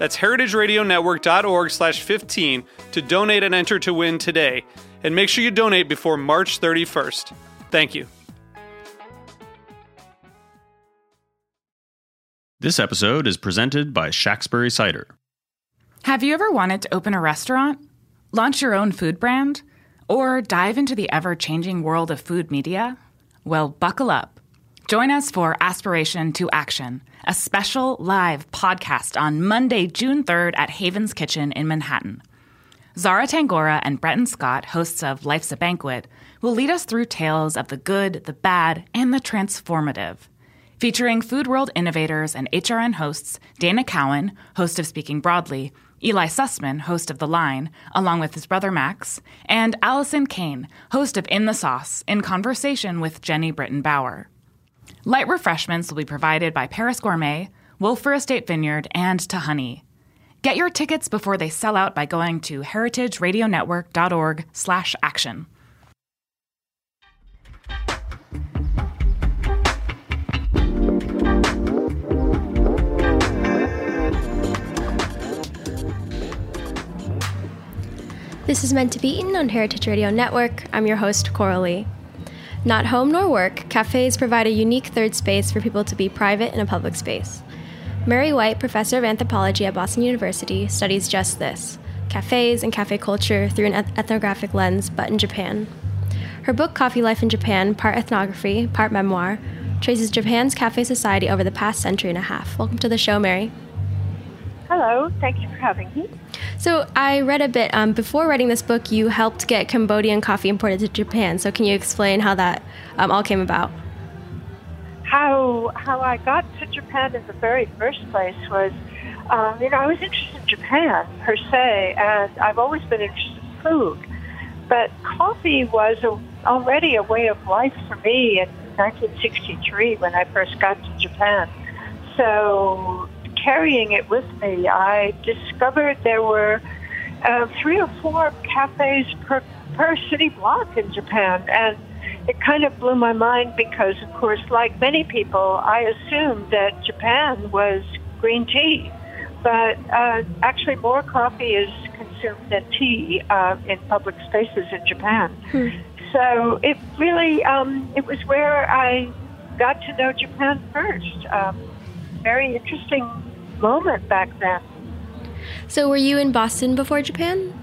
That's heritageradionetwork.org slash 15 to donate and enter to win today. And make sure you donate before March 31st. Thank you. This episode is presented by Shacksbury Cider. Have you ever wanted to open a restaurant, launch your own food brand, or dive into the ever changing world of food media? Well, buckle up. Join us for Aspiration to Action, a special live podcast on Monday, June 3rd at Haven's Kitchen in Manhattan. Zara Tangora and Bretton Scott, hosts of Life's a Banquet, will lead us through tales of the good, the bad, and the transformative. Featuring Food World innovators and HRN hosts Dana Cowin, host of Speaking Broadly, Eli Sussman, host of The Line, along with his brother Max, and Allison Kane, host of In the Sauce, in conversation with Jeni Britton Bauer. Light refreshments will be provided by Paris Gourmet, Wölffer Estate Vineyard, and Tahani. Get your tickets before they sell out by going to heritageradionetwork.org slash action. This is Meant to Be Eaten on Heritage Radio Network. I'm your host, Coralie. Not home nor work, cafes provide a unique third space for people to be private in a public space. Merry White, professor of anthropology at Boston University, studies just this cafes and cafe culture through an ethnographic lens, but in Japan. Her book, Coffee Life in Japan, part ethnography, part memoir, traces Japan's cafe society over the past century and a half. Welcome to the show, Merry. Hello, thank you for having me. So, I read a bit. Um, before writing this book, you helped get Cambodian coffee imported to Japan. So, can you explain how that um, all came about? How how I got to Japan in the very first place was, um, you know, I was interested in Japan per se, and I've always been interested in food. But coffee was a, already a way of life for me in 1963 when I first got to Japan. So carrying it with me, I discovered there were uh, three or four cafes per, per city block in Japan. And it kind of blew my mind because, of course, like many people, I assumed that Japan was green tea. But uh, actually, more coffee is consumed than tea uh, in public spaces in Japan. Hmm. So it really, um, it was where I got to know Japan first. Um, very interesting moment back then. So, were you in Boston before Japan?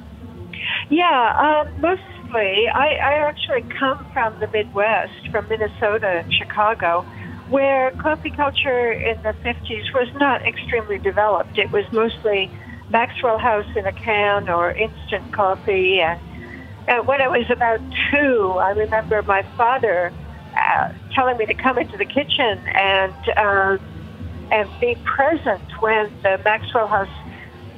Yeah, uh, mostly. I, I actually come from the Midwest, from Minnesota and Chicago, where coffee culture in the 50s was not extremely developed. It was mostly Maxwell House in a can or instant coffee. And, and when I was about two, I remember my father uh, telling me to come into the kitchen and uh, and be present when the Maxwell House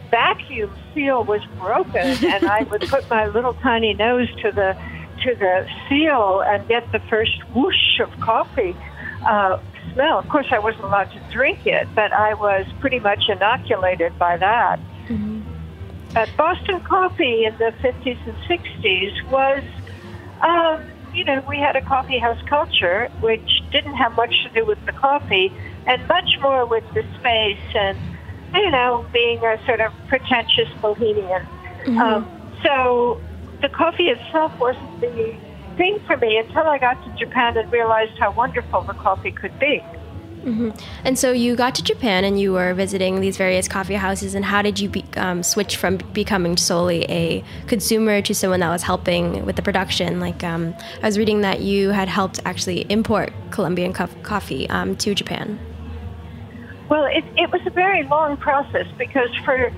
vacuum seal was broken, and I would put my little tiny nose to the to the seal and get the first whoosh of coffee uh, smell. Of course, I wasn't allowed to drink it, but I was pretty much inoculated by that. Mm-hmm. But Boston coffee in the 50s and 60s was, um, you know, we had a coffee house culture, which didn't have much to do with the coffee and much more with the space and, you know, being a sort of pretentious bohemian. Mm-hmm. Um, so the coffee itself wasn't the thing for me until I got to Japan and realized how wonderful the coffee could be. Mm-hmm. And so you got to Japan and you were visiting these various coffee houses. And how did you be, um, switch from becoming solely a consumer to someone that was helping with the production? Like um, I was reading that you had helped actually import Colombian co- coffee um, to Japan. Well, it, it was a very long process because for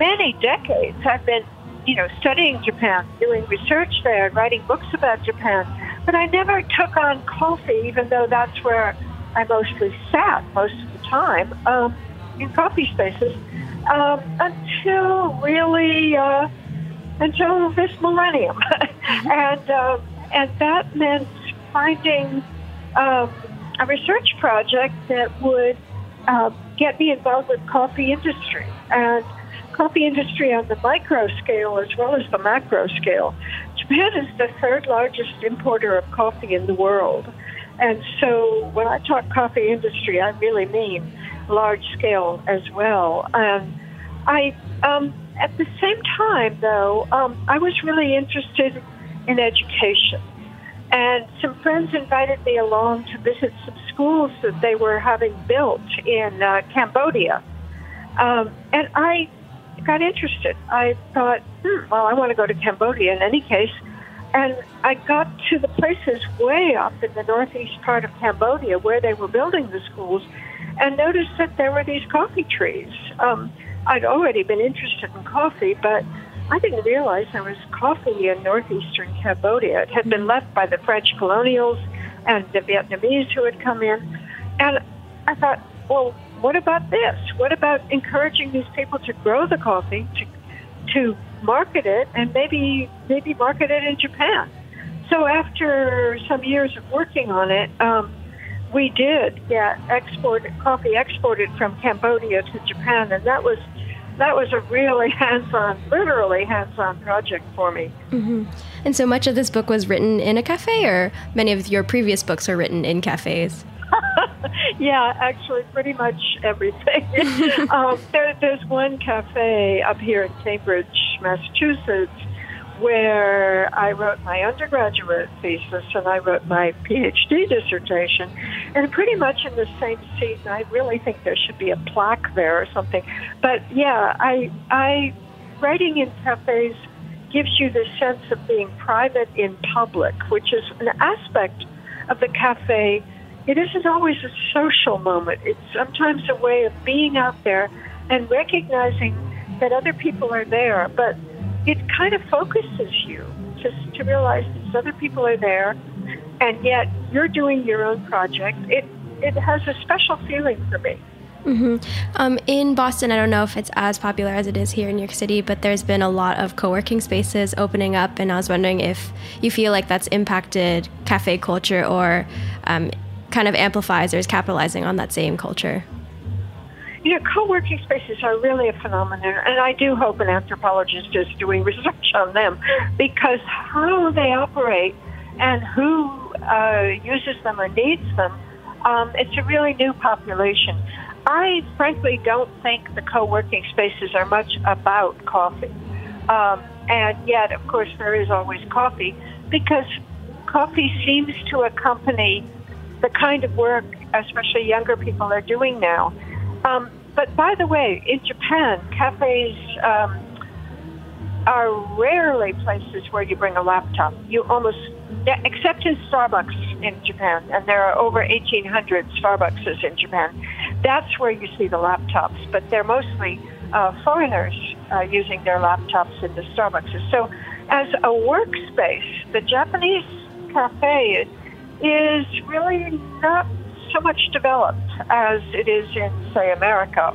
many decades I've been, you know, studying Japan, doing research there, and writing books about Japan. But I never took on coffee, even though that's where I mostly sat most of the time um, in coffee spaces um, until really uh, until this millennium, and uh, and that meant finding um, a research project that would uh, get me involved with coffee industry and coffee industry on the micro scale as well as the macro scale. Japan is the third largest importer of coffee in the world. And so when I talk coffee industry, I really mean large scale as well. And I, um, at the same time, though, um, I was really interested in education. And some friends invited me along to visit some schools that they were having built in uh, Cambodia. Um, and I got interested. I thought, hmm, well, I want to go to Cambodia in any case. And I got to the places way up in the northeast part of Cambodia where they were building the schools and noticed that there were these coffee trees. Um, I'd already been interested in coffee, but I didn't realize there was coffee in northeastern Cambodia. It had been left by the French colonials and the Vietnamese who had come in. And I thought, well, what about this? What about encouraging these people to grow the coffee, to, to market it and maybe maybe market it in Japan. So after some years of working on it, um, we did get export coffee exported from Cambodia to Japan, and that was that was a really hands-on, literally hands-on project for me. Mm-hmm. And so much of this book was written in a cafe, or many of your previous books are written in cafes. yeah, actually, pretty much everything. um, there, there's one cafe up here in Cambridge, Massachusetts, where I wrote my undergraduate thesis and I wrote my PhD dissertation. And pretty much in the same season, I really think there should be a plaque there or something. But yeah, I, I writing in cafes gives you the sense of being private in public, which is an aspect of the cafe it isn't always a social moment. It's sometimes a way of being out there and recognizing that other people are there, but it kind of focuses you just to realize these other people are there, and yet you're doing your own project. It it has a special feeling for me. Mm-hmm. Um, in Boston, I don't know if it's as popular as it is here in New York City, but there's been a lot of co working spaces opening up, and I was wondering if you feel like that's impacted cafe culture or um, kind of amplifies or is capitalizing on that same culture? You know, co-working spaces are really a phenomenon, and I do hope an anthropologist is doing research on them because how they operate and who uh, uses them or needs them, um, it's a really new population. I frankly don't think the co-working spaces are much about coffee, um, and yet, of course, there is always coffee because coffee seems to accompany the kind of work, especially younger people, are doing now. Um, but by the way, in Japan, cafes um, are rarely places where you bring a laptop. You almost, except in Starbucks in Japan, and there are over 1,800 Starbucks in Japan. That's where you see the laptops, but they're mostly uh, foreigners uh, using their laptops in the Starbucks. So, as a workspace, the Japanese cafe is really not so much developed as it is in, say, America.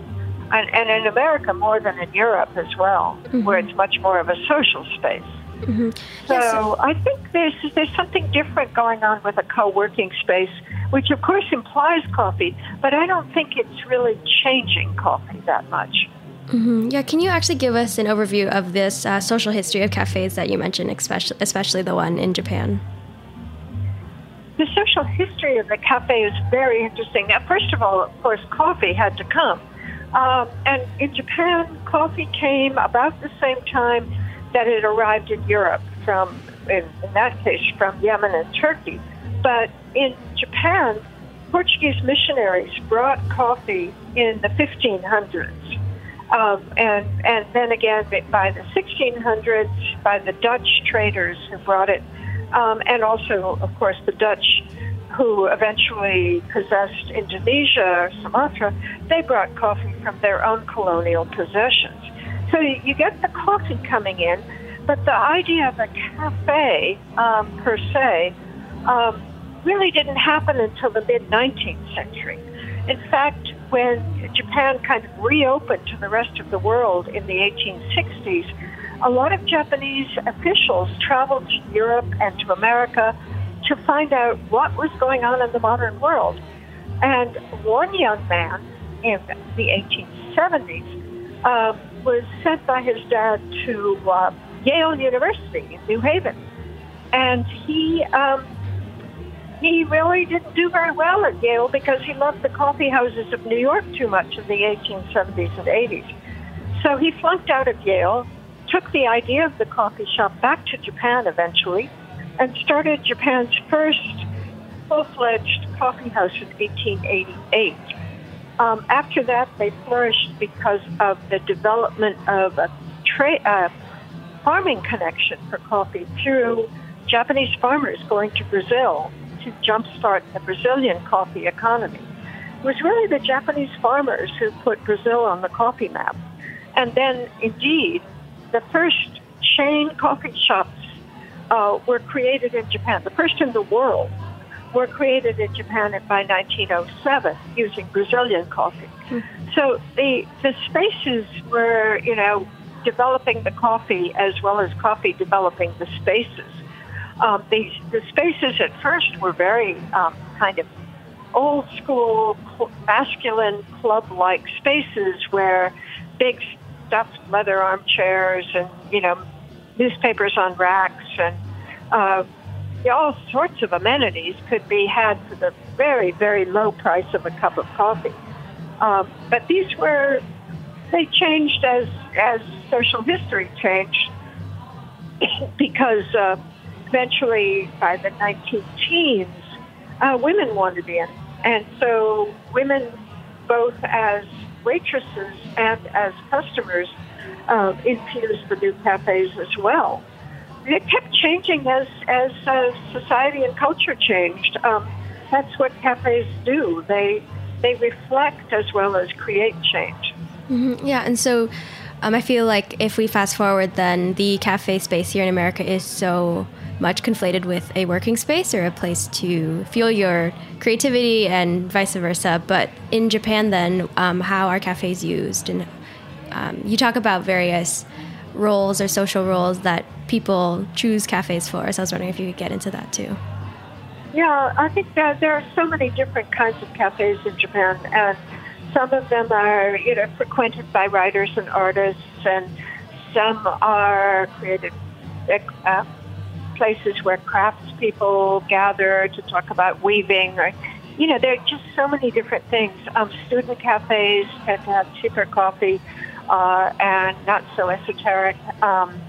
And, and in America more than in Europe as well, mm-hmm. where it's much more of a social space. Mm-hmm. So yes. I think there's there's something different going on with a co-working space, which of course implies coffee, but I don't think it's really changing coffee that much. Mm-hmm. Yeah, can you actually give us an overview of this uh, social history of cafes that you mentioned, especially especially the one in Japan? The social history of the cafe is very interesting. Now, first of all, of course, coffee had to come. Um, and in Japan, coffee came about the same time that it arrived in Europe from, in, in that case, from Yemen and Turkey. But in Japan, Portuguese missionaries brought coffee in the 1500s. Um, and and then again by the 1600s by the Dutch traders who brought it, um, and also of course the Dutch who eventually possessed Indonesia or Sumatra. They brought coffee from their own colonial possessions. So you get the coffee coming in, but the idea of a cafe um, per se um, really didn't happen until the mid 19th century. In fact, when Japan kind of reopened to the rest of the world in the 1860s, a lot of Japanese officials traveled to Europe and to America to find out what was going on in the modern world. And one young man in the 1870s uh, was sent by his dad to uh, Yale University in New Haven. And he um, he really didn't do very well at Yale because he loved the coffee houses of New York too much in the 1870s and 80s. So he flunked out of Yale, took the idea of the coffee shop back to Japan eventually, and started Japan's first full fledged coffee house in 1888. Um, after that, they flourished because of the development of a tra- uh, farming connection for coffee through Japanese farmers going to Brazil to jumpstart the Brazilian coffee economy. It was really the Japanese farmers who put Brazil on the coffee map. And then, indeed, the first chain coffee shops uh, were created in Japan. The first in the world were created in Japan by 1907 using Brazilian coffee. Mm. So the the spaces were, you know, developing the coffee as well as coffee developing the spaces. Um, the, the spaces at first were very um, kind of old school, masculine club like spaces where big stuffed leather armchairs and, you know, newspapers on racks and uh, all sorts of amenities could be had for the very, very low price of a cup of coffee. Um, but these were, they changed as, as social history changed because uh, eventually, by the 19 teens, uh, women wanted in. And so women, both as waitresses and as customers, uh, infused the new cafes as well. It kept changing as, as uh, society and culture changed. Um, that's what cafes do. They, they reflect as well as create change. Mm-hmm. Yeah, and so um, I feel like if we fast forward, then the cafe space here in America is so much conflated with a working space or a place to fuel your creativity and vice versa. But in Japan, then, um, how are cafes used? And um, you talk about various roles or social roles that people choose cafes for. So I was wondering if you could get into that too. Yeah, I think that there are so many different kinds of cafes in Japan, and some of them are, you know, frequented by writers and artists, and some are created uh, places where craftspeople gather to talk about weaving or you know, there are just so many different things. Um, student cafes tend to have cheaper coffee uh, and not so esoteric. Um,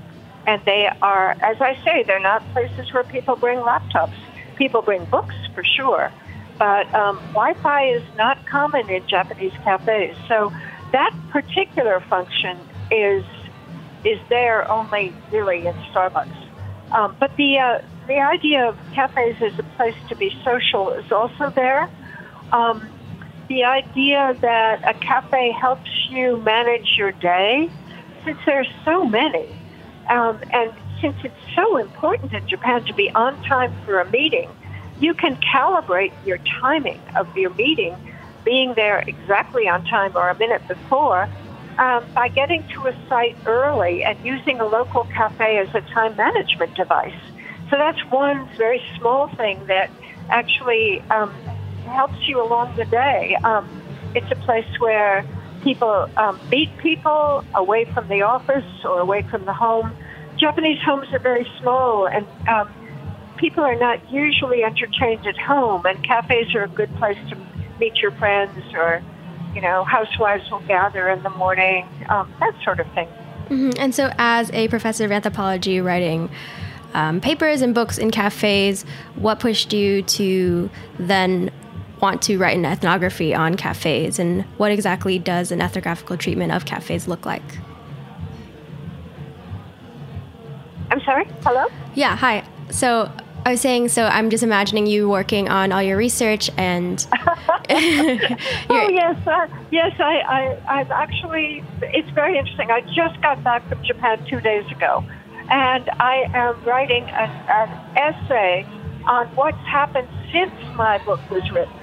and they are, as I say, they're not places where people bring laptops. People bring books for sure, but um, Wi-Fi is not common in Japanese cafes. So that particular function is is there only really in Starbucks. Um, but the uh, the idea of cafes as a place to be social is also there. Um, the idea that a cafe helps you manage your day, since there's so many, um, and since it's so important in Japan to be on time for a meeting, you can calibrate your timing of your meeting, being there exactly on time or a minute before, um, by getting to a site early and using a local cafe as a time management device. So that's one very small thing that actually um, helps you along the day. Um, it's a place where people um, meet people away from the office or away from the home. Japanese homes are very small, and um, people are not usually entertained at home, and cafes are a good place to meet your friends or you know, housewives will gather in the morning, um, that sort of thing. Mm-hmm. And so, as a professor of anthropology writing um, papers and books in cafes, what pushed you to then want to write an ethnography on cafes, and what exactly does an ethnographical treatment of cafes look like? I'm sorry. Hello. Yeah. Hi. So I was saying, so I'm just imagining you working on all your research and. oh yes, uh, yes. I, I, I've actually. It's very interesting. I just got back from Japan two days ago, and I am writing an, an essay on what's happened since my book was written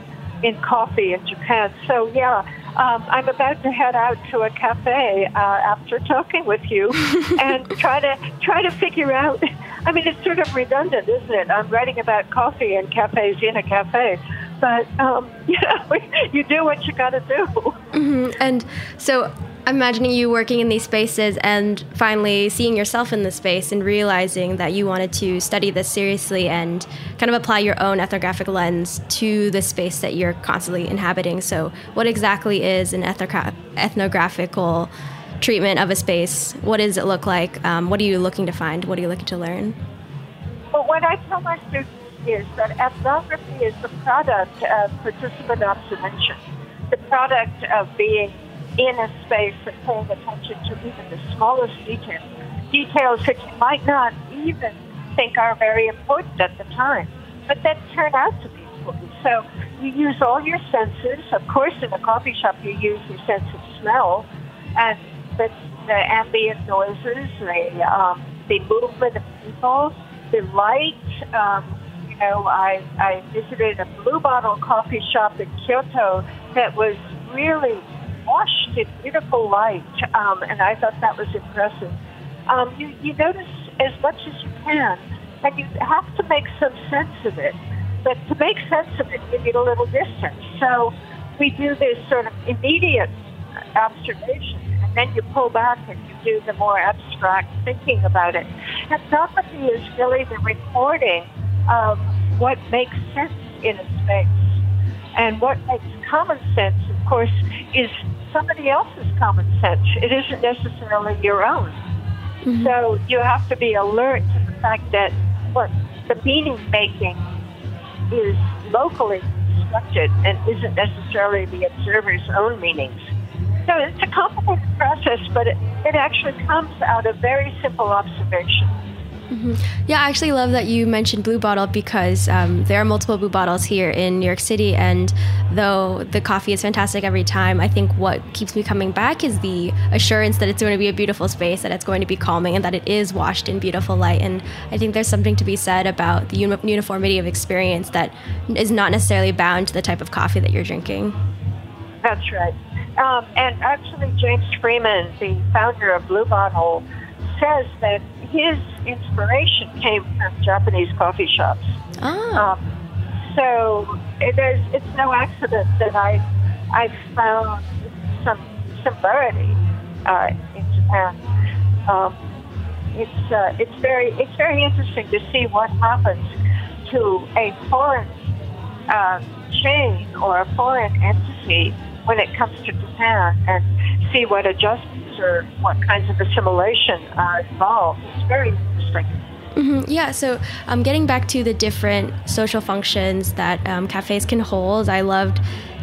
in coffee in Japan. So yeah, um, I'm about to head out to a cafe uh, after talking with you and try to try to figure out. I mean, it's sort of redundant, isn't it? I'm writing about coffee and cafes in a cafe, but um, you know, you do what you got to do. Mm-hmm. And so I'm imagining you working in these spaces and finally seeing yourself in the space and realizing that you wanted to study this seriously and kind of apply your own ethnographic lens to the space that you're constantly inhabiting. So, what exactly is an ethnogra- ethnographical treatment of a space? What does it look like? Um, what are you looking to find? What are you looking to learn? Well, what I tell my students is that ethnography is the product of participant observation, the product of being in a space and paying attention to even the smallest details, details that you might not even think are very important at the time, but that turn out to be important. So you use all your senses. Of course, in a coffee shop, you use your sense of smell and the, the ambient noises, the, um, the movement of people, the light. Um, you know, I, I visited a Blue Bottle coffee shop in Kyoto that was really washed in beautiful light, um, and I thought that was impressive. Um, you, you notice as much as you can, and you have to make some sense of it. But to make sense of it, you need a little distance. So we do this sort of immediate observation, and then you pull back and you do the more abstract thinking about it. Ethnography is really the recording of what makes sense in a space. And what makes common sense, of course, is somebody else's common sense. It isn't necessarily your own. Mm-hmm. So you have to be alert to the fact that what the meaning making is locally constructed and isn't necessarily the observer's own meanings. So it's a complicated process, but it, it actually comes out of very simple observation. Mm-hmm. Yeah, I actually love that you mentioned Blue Bottle because um, there are multiple Blue Bottles here in New York City. And though the coffee is fantastic every time, I think what keeps me coming back is the assurance that it's going to be a beautiful space, that it's going to be calming, and that it is washed in beautiful light. And I think there's something to be said about the uniformity of experience that is not necessarily bound to the type of coffee that you're drinking. That's right. Um, and actually, James Freeman, the founder of Blue Bottle, says that his inspiration came from Japanese coffee shops. Ah. Um, so it is, it's no accident that I I found some similarity uh, in Japan. Um, it's uh, it's very it's very interesting to see what happens to a foreign uh, chain or a foreign entity when it comes to Japan and see what adjustments what kinds of assimilation are involved. It's very interesting. Mm-hmm. Yeah, so um, getting back to the different social functions that um, cafes can hold, I loved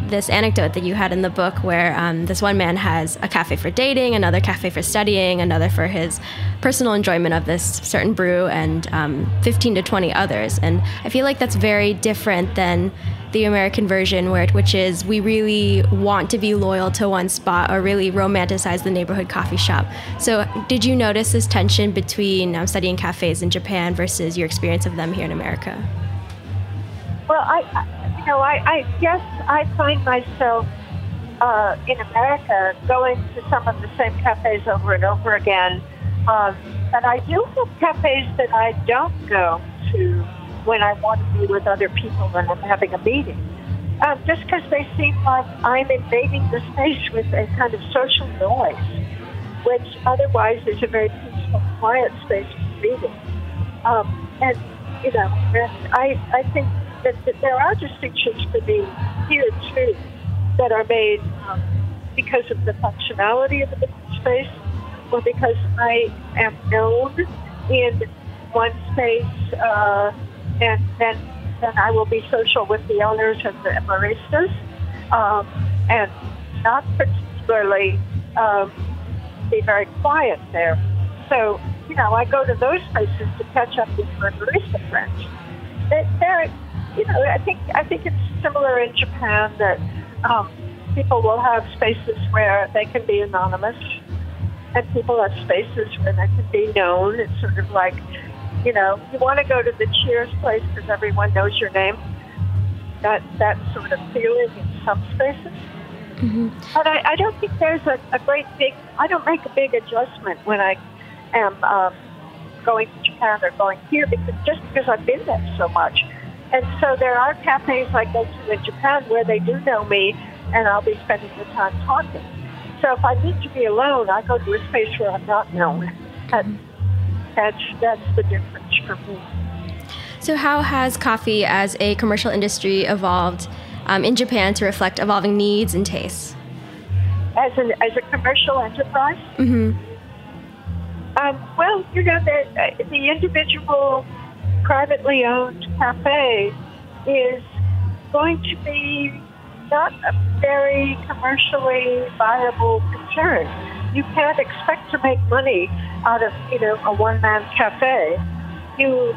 this anecdote that you had in the book where um, this one man has a cafe for dating, another cafe for studying, another for his personal enjoyment of this certain brew, and um, 15 to 20 others. And I feel like that's very different than the American version, where which is we really want to be loyal to one spot or really romanticize the neighborhood coffee shop. So, did you notice this tension between um, studying cafes in Japan versus your experience of them here in America? Well, I, you know, I, I guess I find myself uh, in America going to some of the same cafes over and over again. Um, but I do have cafes that I don't go to when I want to be with other people when I'm having a meeting. Uh, just because they seem like I'm invading the space with a kind of social noise, which otherwise is a very peaceful, quiet space for reading. Um, and, you know, and I, I think that, that there are distinctions to be here, too, that are made um, because of the functionality of the space or because I am known in one space uh, and then then I will be social with the owners and the baristas, um, and not particularly um, be very quiet there. So, you know, I go to those places to catch up with my barista friends. They, they're, you know, I think I think it's similar in Japan that um, people will have spaces where they can be anonymous, and people have spaces where they can be known. It's sort of like, you know, you want to go to the Cheers place because everyone knows your name. That that sort of feeling in some spaces. Mm-hmm. But I, I don't think there's a, a great big. I don't make a big adjustment when I am um, going to Japan or going here because just because I've been there so much. And so there are cafes I go to in Japan where they do know me, and I'll be spending the time talking. So if I need to be alone, I go to a space where I'm not known. And that's that's the difference for me. So how has coffee as a commercial industry evolved um, in Japan to reflect evolving needs and tastes? As an as a commercial enterprise. Mm-hmm. Um, well, you know, the, the individual privately owned cafe is going to be not a very commercially viable concern. You can't expect to make money out of, you know, a one-man cafe. You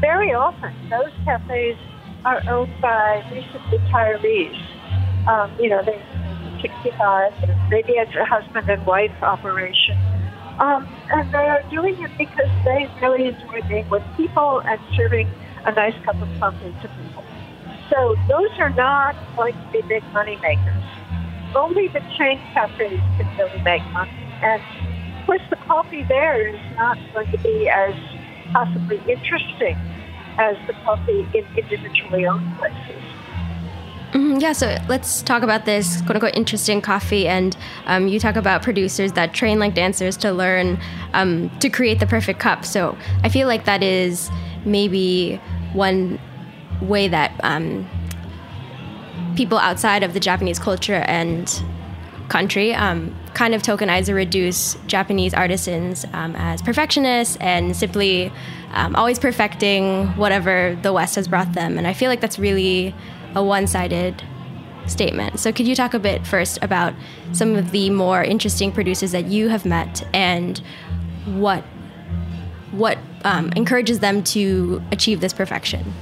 very often those cafes are owned by recent retirees. Um, you know, they're 65, maybe it's a husband and wife operation um, and they're doing it because they really enjoy being with people and serving a nice cup of coffee to people. So those are not going to be big money makers. Only the chain cafes can really make money. And of course, the coffee there is not going to be as possibly interesting as the coffee in individually owned places. Mm-hmm, yeah, so let's talk about this quote unquote interesting coffee. And um, you talk about producers that train like dancers to learn um, to create the perfect cup. So I feel like that is maybe one way that um, people outside of the Japanese culture and country um, kind of tokenize or reduce Japanese artisans um, as perfectionists and simply um, always perfecting whatever the West has brought them. And I feel like that's really a one sided statement. So, could you talk a bit first about some of the more interesting producers that you have met and what what um, encourages them to achieve this perfection?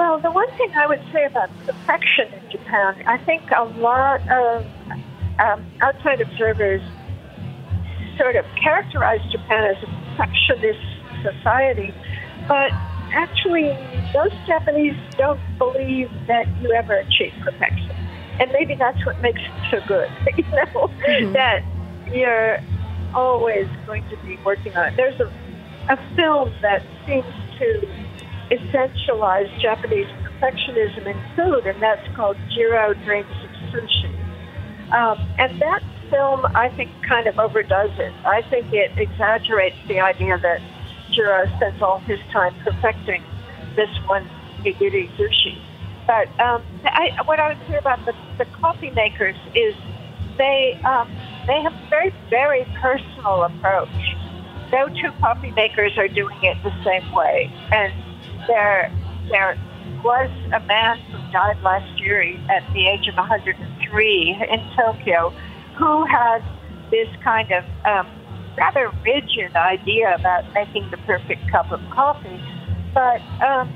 Well, the one thing I would say about perfection in Japan, I think a lot of um, outside observers sort of characterize Japan as a perfectionist society, but actually, most Japanese don't believe that you ever achieve perfection. And maybe that's what makes it so good, you know, mm-hmm. that you're always going to be working on it. There's a, a film that seems to essentialize Japanese perfectionism in food, and that's called Jiro Dreams of Sushi. Um, and that film, I think, kind of overdoes it. I think it exaggerates the idea that Jiro spends all his time perfecting this one nigiri sushi. But um, I, what I would say about the, the coffee makers is they um, they have a very very personal approach. No two coffee makers are doing it the same way, and there there was a man who died last year at the age of 103 in Tokyo who had this kind of um, rather rigid idea about making the perfect cup of coffee. But um,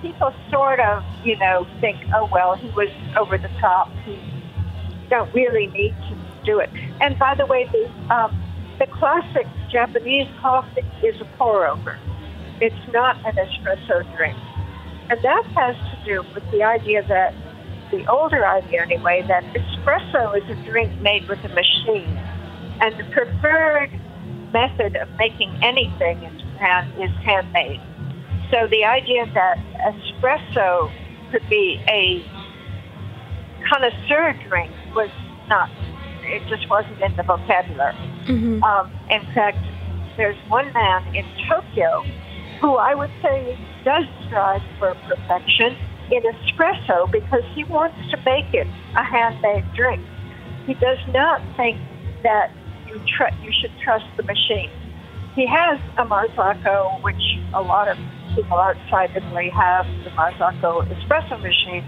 people sort of, you know, think, oh, well, he was over the top. He don't really need to do it. And by the way, the, um, the classic Japanese coffee is a pour over. It's not an espresso drink. And that has to do with the idea that, the older idea anyway, that espresso is a drink made with a machine. And the preferred method of making anything in Japan is handmade. So the idea that espresso could be a connoisseur drink was not, it just wasn't in the vocabulary. Mm-hmm. Um, in fact, there's one man in Tokyo who I would say does strive for perfection in espresso because he wants to make it a handmade drink. He does not think that you tr- you should trust the machine. He has a Marzocco, which a lot of people outside Italy have the Marzocco espresso machine.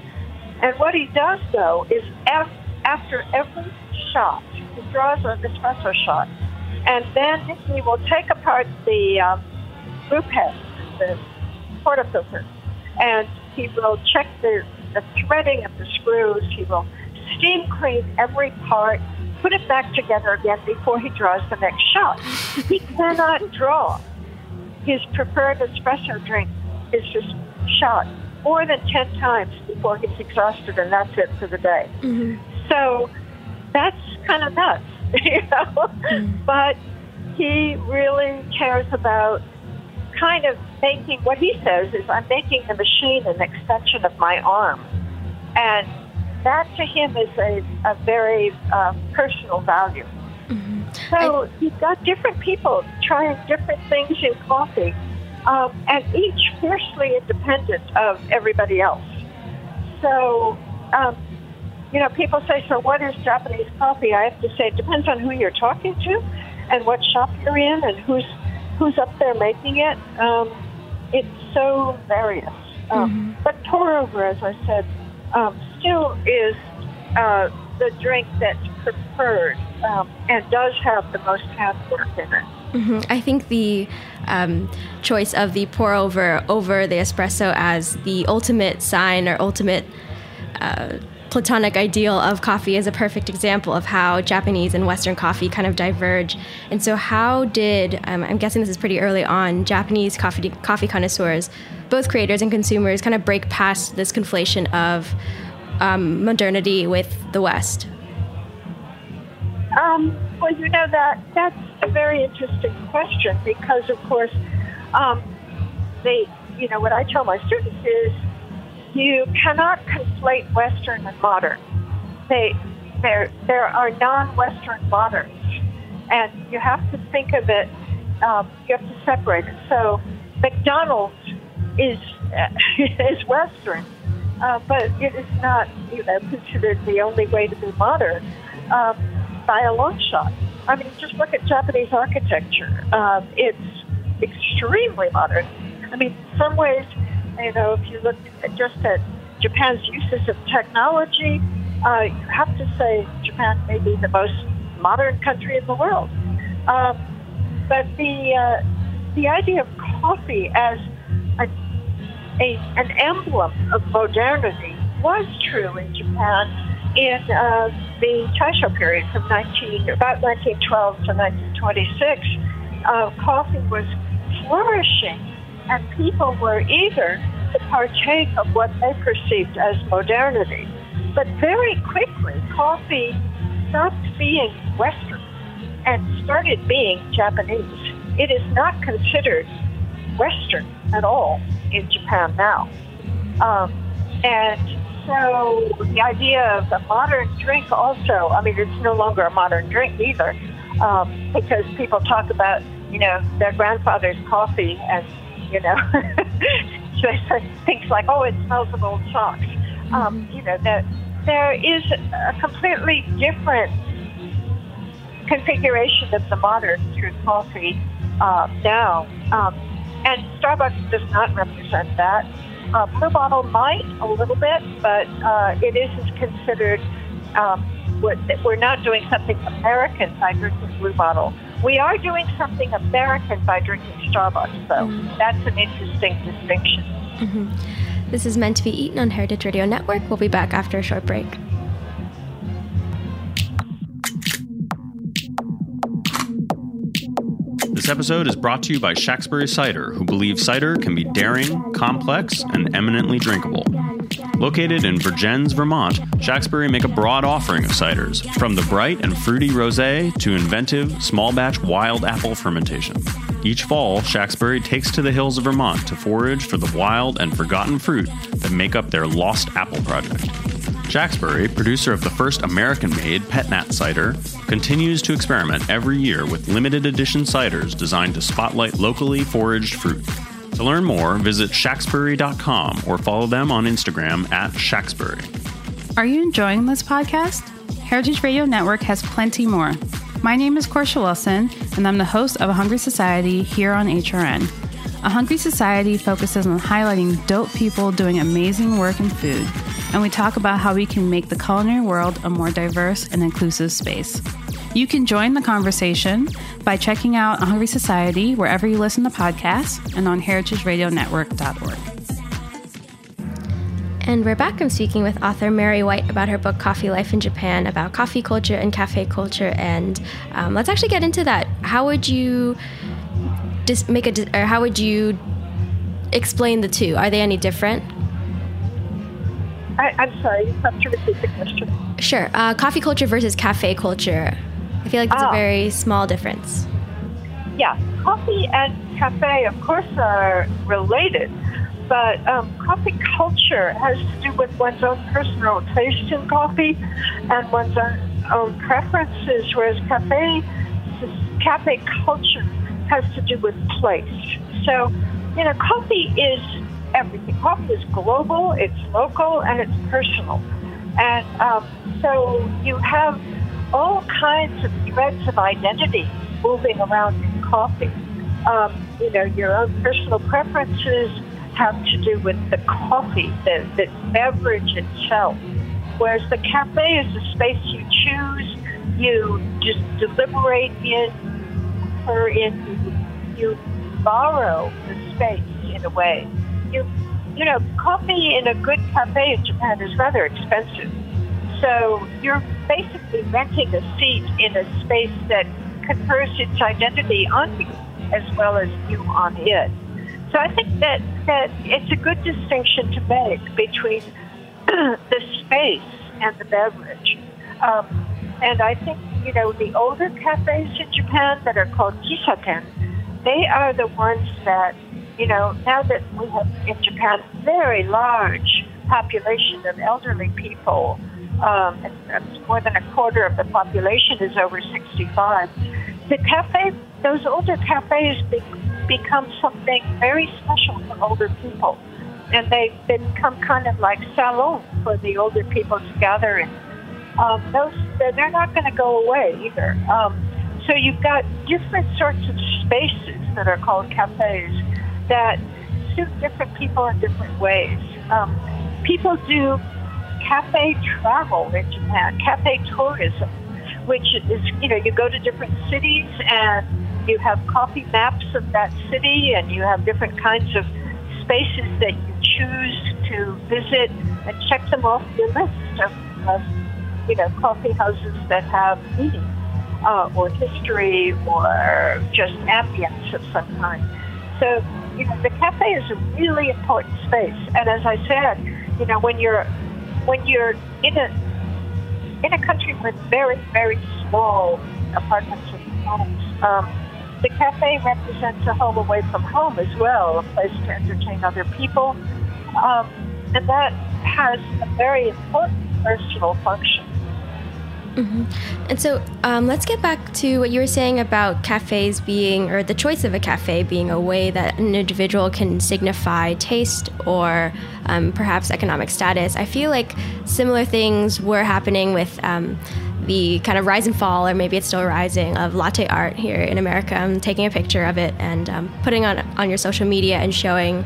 And what he does, though, is af- after every shot, he draws an espresso shot, and then he will take apart the um, group head, the portafilter, and he will check the, the threading of the screws. He will steam clean every part, put it back together again before he draws the next shot. he cannot draw his preferred espresso drink is just shot more than 10 times before he's exhausted, and that's it for the day. Mm-hmm. So that's kind of nuts, you know? But he really cares about kind of making what he says is I'm making the machine an extension of my arm. And that to him is a, a very uh, personal value. So you've got different people trying different things in coffee, um, and each fiercely independent of everybody else. So, um, you know, people say, so what is Japanese coffee? I have to say, it depends on who you're talking to and what shop you're in and who's who's up there making it. Um, it's so various. Um, But pour over, as I said, um, still is uh, the drink that's preferred um, and does have the most handwork in it. Mhm. I think the um, choice of the pour over over the espresso as the ultimate sign or ultimate uh, platonic ideal of coffee is a perfect example of how Japanese and Western coffee kind of diverge. And so, how did um, I'm guessing this is pretty early on Japanese coffee coffee connoisseurs, both creators and consumers, kind of break past this conflation of um, modernity with the West? Um, well, you know that that's a very interesting question because, of course, um, they, you know, what I tell my students is you cannot conflate Western and modern. They, there, there are non-Western moderns, and you have to think of it. Um, you have to separate it. So, McDonald's is is Western, uh, but it is not, you know, considered the only way to be modern um, by a long shot. I mean, just look at Japanese architecture. Um, it's extremely modern. I mean, in some ways, you know, if you look at just at Japan's uses of technology, uh, you have to say Japan may be the most modern country in the world. Um, but the uh, the idea of coffee as a, a an emblem of modernity was true in Japan in uh, the Taisho period from 19 about 1912 to 1926. Uh, coffee was flourishing, and people were eager to partake of what they perceived as modernity. But very quickly, coffee stopped being Western and started being Japanese. It is not considered Western at all in Japan now. Um, and so the idea of a modern drink also, I mean, it's no longer a modern drink either, um, because people talk about, you know, their grandfather's coffee and, you know, things like, oh, it smells of old socks. Um, you know, that there is a completely different configuration of the modern through coffee uh, now. Um, and Starbucks does not represent that. Uh, Blue Bottle might a little bit, but uh, it isn't considered. Um, what, we're not doing something American by drinking Blue Bottle. We are doing something American by drinking Starbucks, though. Mm-hmm. That's an interesting distinction. Mm-hmm. This is meant to be eaten on Heritage Radio Network. We'll be back after a short break. This episode is brought to you by Shacksbury Cider, who believe cider can be daring, complex, and eminently drinkable. Located in Vergennes, Vermont, Shacksbury make a broad offering of ciders, from the bright and fruity rosé to inventive, small batch wild apple fermentation. Each fall, Shacksbury takes to the hills of Vermont to forage for the wild and forgotten fruit that make up their Lost Apple Project. Shacksbury, producer of the first American made Pet Nat cider, continues to experiment every year with limited edition ciders designed to spotlight locally foraged fruit. To learn more, visit shacksbury.com or follow them on Instagram at Shacksbury. Are you enjoying this podcast? Heritage Radio Network has plenty more. My name is Korsha Wilson, and I'm the host of A Hungry Society here on HRN. A Hungry Society focuses on highlighting dope people doing amazing work in food, and we talk about how we can make the culinary world a more diverse and inclusive space. You can join the conversation by checking out Hungry Society wherever you listen to podcasts and on heritageradionetwork.org. And we're back. I'm speaking with author Merry White about her book Coffee Life in Japan, about coffee culture and cafe culture. And um, let's actually get into that. How would you just make a, or how would you explain the two? Are they any different? I, am sorry, you have to repeat the question. Sure. Uh, coffee culture versus cafe culture. I feel like it's a ah. very small difference. Yeah, coffee and cafe, of course, are related but um, coffee culture has to do with one's own personal taste in coffee and one's own, own preferences, whereas cafe cafe culture has to do with place. So, you know, coffee is everything. Coffee is global, it's local, and it's personal. And um, so you have all kinds of threads of identity moving around in coffee. Um, you know, your own personal preferences, have to do with the coffee, the, the beverage itself. Whereas the cafe is a space you choose, you just deliberate in, or in, you borrow the space in a way. You, you know, coffee in a good cafe in Japan is rather expensive. So you're basically renting a seat in a space that confers its identity on you as well as you on it. So I think that, that it's a good distinction to make between the space and the beverage. Um, and I think, you know, the older cafes in Japan that are called kissaten, they are the ones that, you know, now that we have in Japan a very large population of elderly people, um, more than a quarter of the population is over 65. The cafe, those older cafes become something very special for older people. And they, they become kind of like salons for the older people to gather in. Um, those, they're not going to go away either. Um, so you've got different sorts of spaces that are called cafes that suit different people in different ways. Um, people do cafe travel in Japan, cafe tourism, which is, you know, you go to different cities and you have coffee maps of that city and you have different kinds of spaces that you choose to visit and check them off your list of, of you know, coffee houses that have meaning uh, or history or just ambience of some kind. So, you know, the cafe is a really important space. And as I said, you know, when you're when you're in a in a country with very, very small apartments and homes, um, the cafe represents a home away from home as well, a place to entertain other people. Um, and that has a very important personal function. Mm-hmm. And so um, let's get back to what you were saying about cafes being, or the choice of a cafe being a way that an individual can signify taste or um, perhaps economic status. I feel like similar things were happening with um, the kind of rise and fall, or maybe it's still rising, of latte art here in America. I'm taking a picture of it and um, putting on on your social media and showing,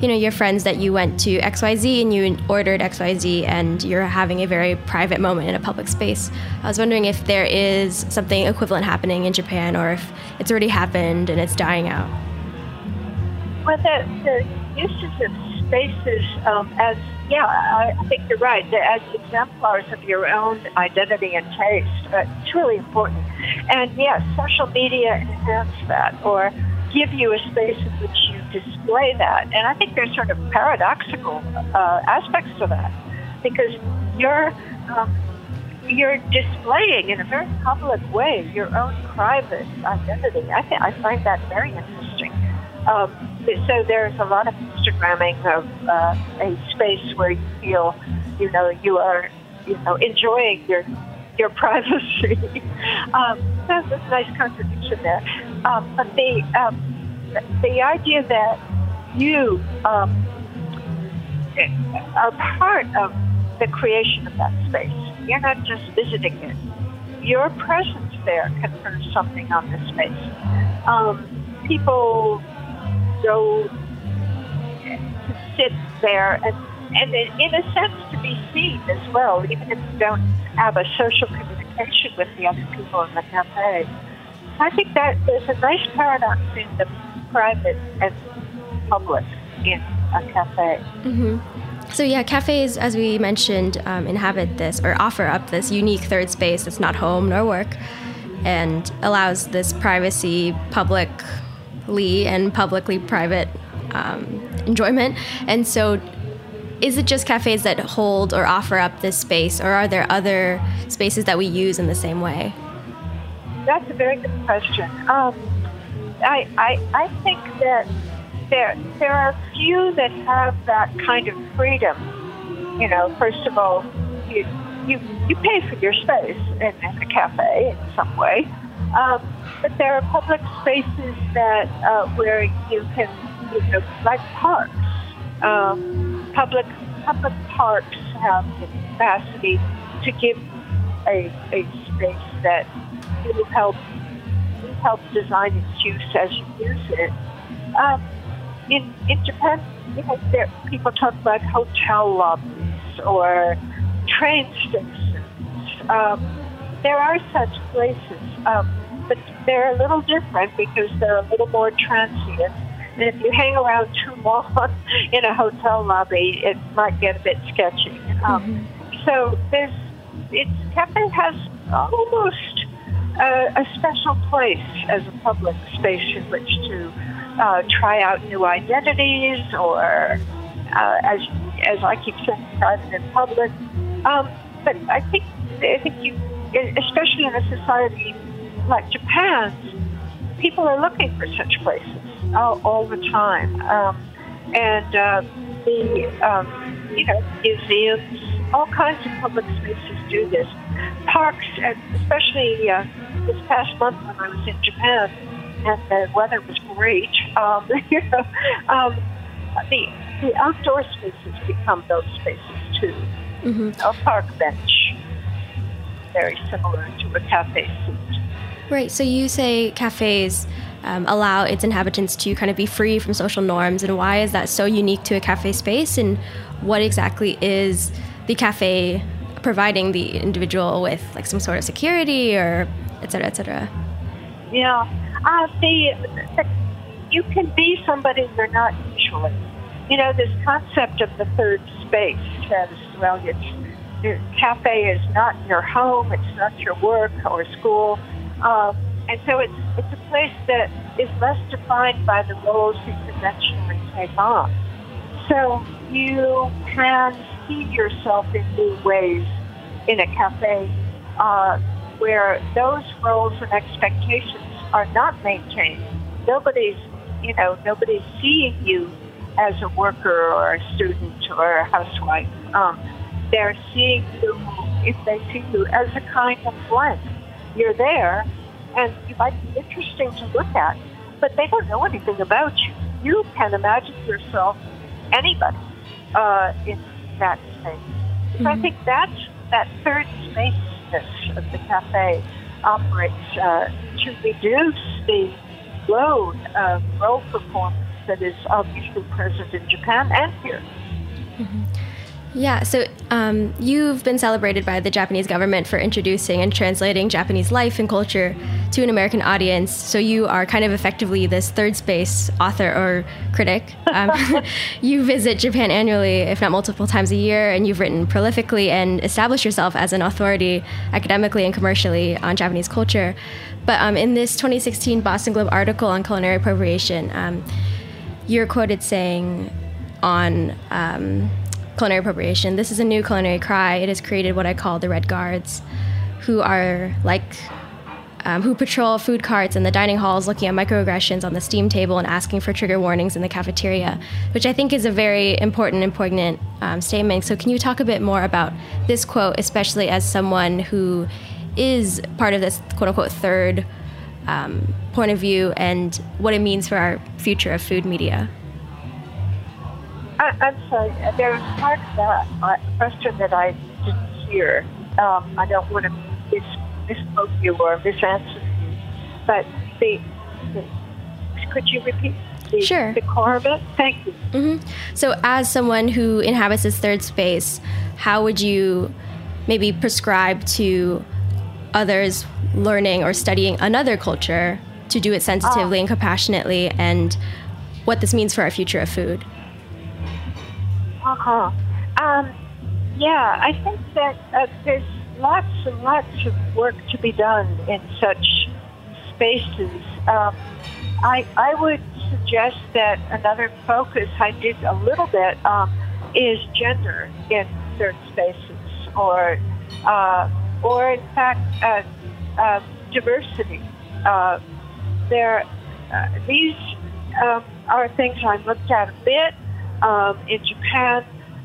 you know, your friends that you went to X Y Z and you ordered X Y Z, and you're having a very private moment in a public space. I was wondering if there is something equivalent happening in Japan, or if it's already happened and it's dying out. Well, the, the usage of spaces um, as yeah, I, think you're right. As exemplars of your own identity and taste, uh, it's really important. And yes, social media enhance that or give you a space in which display that. And I think there's sort of paradoxical uh, aspects to that because you're um, you're displaying in a very public way your own private identity. I think I find that very interesting. Um, so there's a lot of Instagramming of uh, a space where you feel, you know, you are, you know, enjoying your your privacy. um, that's a nice contradiction there. Um, but the um, the idea that you um, are part of the creation of that space. You're not just visiting it. Your presence there confers something on the space. Um, people go to sit there and and in a sense to be seen as well, even if you don't have a social communication with the other people in the cafe. I think that there's a nice paradox in the private and public in a cafe. Mm-hmm. So yeah, cafes, as we mentioned, um, inhabit this or offer up this unique third space that's not home nor work, and allows this privacy, publicly and publicly private um, enjoyment. And so, is it just cafes that hold or offer up this space, or are there other spaces that we use in the same way? That's a very good question. Um, I, I, I think that there there are few that have that kind of freedom. You know, first of all, you you you pay for your space in, in a cafe in some way, um, but there are public spaces that uh, where you can you know like parks. Um, public public parks have the capacity to give a, a space that will help help design its use as you use it. Um, in in Japan, you know, there, people talk about hotel lobbies or train stations. Um, there are such places, um, but they're a little different because they're a little more transient. And if you hang around too long in a hotel lobby, it might get a bit sketchy. Um, mm-hmm. So there's, it's cafe has almost uh, a special place as a public space in which to uh, try out new identities or, uh, as as I keep saying, private and public. Um, but I think I think you, especially in a society like Japan's, people are looking for such places all, all the time, um, and uh, the um, you know museums, all kinds of public spaces do this. Parks, especially uh, this past month when I was in Japan and the weather was great. Um, you know, um, the the outdoor spaces become those spaces too. Mm-hmm. A park bench, very similar to a cafe seat. Right. So you say cafes um, allow its inhabitants to kind of be free from social norms, and why is that so unique to a cafe space? And what exactly is the cafe providing the individual with, like some sort of security or et cetera, et cetera? Yeah. Uh, the, the, you can be somebody you're not usually. You know, this concept of the third space says, well, it's, your cafe is not your home, it's not your work or school. Um, and so it's, it's a place that is less defined by the roles you conventionally take on. So you can see yourself in new ways in a cafe uh, where those roles and expectations are not maintained. Nobody's, you know, nobody's seeing you as a worker or a student or a housewife. Um, they're seeing you, if they see you, as a kind of blank. You're there, and you might be interesting to look at, but they don't know anything about you. You can imagine yourself anybody uh, in that space. Mm-hmm. So I mm-hmm. think that's that third spaceness of the cafe operates uh, to reduce the load of role performance that is obviously present in Japan and here. Mm-hmm. Yeah, so um, you've been celebrated by the Japanese government for introducing and translating Japanese life and culture to an American audience. So you are kind of effectively this third space author or critic. Um, you visit Japan annually, if not multiple times a year, and you've written prolifically and established yourself as an authority academically and commercially on Japanese culture. But um, in this 2016 Boston Globe article on culinary appropriation, um, you're quoted saying on um, culinary appropriation. This is a new culinary cry. It has created what I call the Red Guards, who are like um, who patrol food carts in the dining halls looking at microaggressions on the steam table and asking for trigger warnings in the cafeteria, which I think is a very important and poignant um, statement. So, can you talk a bit more about this quote, especially as someone who is part of this quote unquote third um, point of view and what it means for our future of food media? I, am sorry. There's part of that uh, question that I didn't hear. Um, I don't want to mis- misspoke you or misanswer you, but the, the, could you repeat? the Sure. decorum of it. Thank you. Mm-hmm. So, as someone who inhabits this third space, how would you maybe prescribe to others learning or studying another culture to do it sensitively and compassionately, and what this means for our future of food? Uh-huh. Um, yeah, I think that uh, there's lots and lots of work to be done in such spaces. Um, I, I would suggest that another focus I did a little bit um, is gender in third spaces, or uh, or in fact uh, uh, diversity. Uh, there, uh, these um, are things I looked at a bit um, in Japan,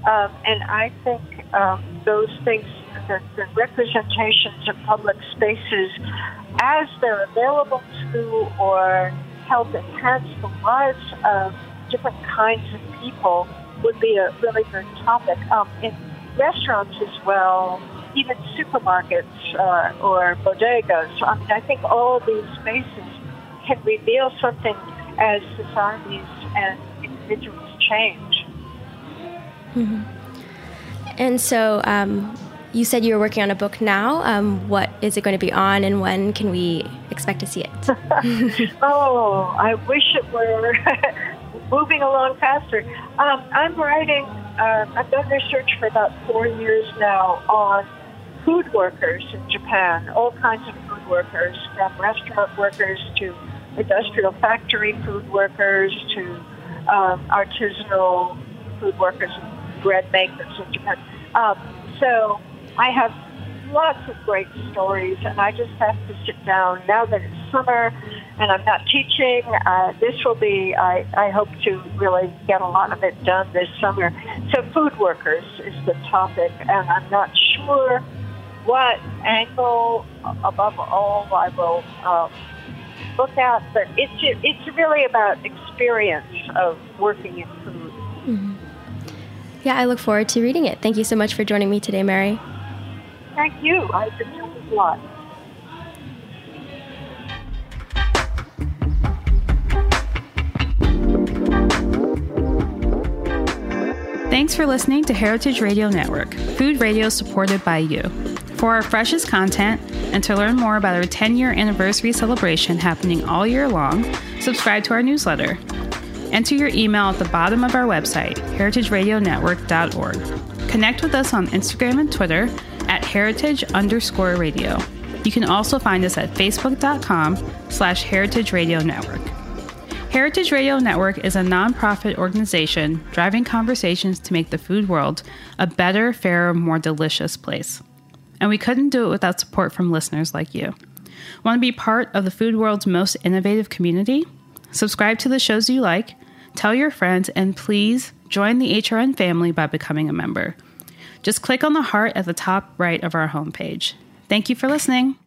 um, and I think um, those things, the, the representations of public spaces, as they're available to or help enhance the lives of different kinds of people, would be a really good topic. Um, in restaurants as well, even supermarkets uh, or bodegas. I mean, I think all of these spaces can reveal something as societies and individuals change. And so, um, you said you were working on a book now. Um, what is it going to be on, and when can we expect to see it? Oh, I wish it were moving along faster. Um, I'm writing, uh, I've done research for about four years now on food workers in Japan, all kinds of food workers, from restaurant workers to industrial factory food workers to um, artisanal food workers, and bread makers in Japan. Um, so I have lots of great stories, and I just have to sit down now that it's summer and I'm not teaching. Uh, this will be, I, I hope to really get a lot of it done this summer. So, food workers is the topic, and I'm not sure what angle, above all, I will uh, look out. but it's, it's really about experience of working in food. Mm-hmm. yeah, I look forward to reading it. Thank you so much for joining me today, Merry. Thank you. I've enjoyed it a lot. Thanks for listening to Heritage Radio Network, food radio supported by you. For our freshest content and to learn more about our 10 year anniversary celebration happening all year long, subscribe to our newsletter. Enter your email at the bottom of our website, heritageradionetwork.org. Connect with us on Instagram and Twitter at heritage underscore radio. You can also find us at facebook.com slash heritage radio network. Heritage Radio Network is a nonprofit organization driving conversations to make the food world a better, fairer, more delicious place. And we couldn't do it without support from listeners like you. Want to be part of the food world's most innovative community? Subscribe to the shows you like, tell your friends, and please join the HRN family by becoming a member. Just click on the heart at the top right of our homepage. Thank you for listening.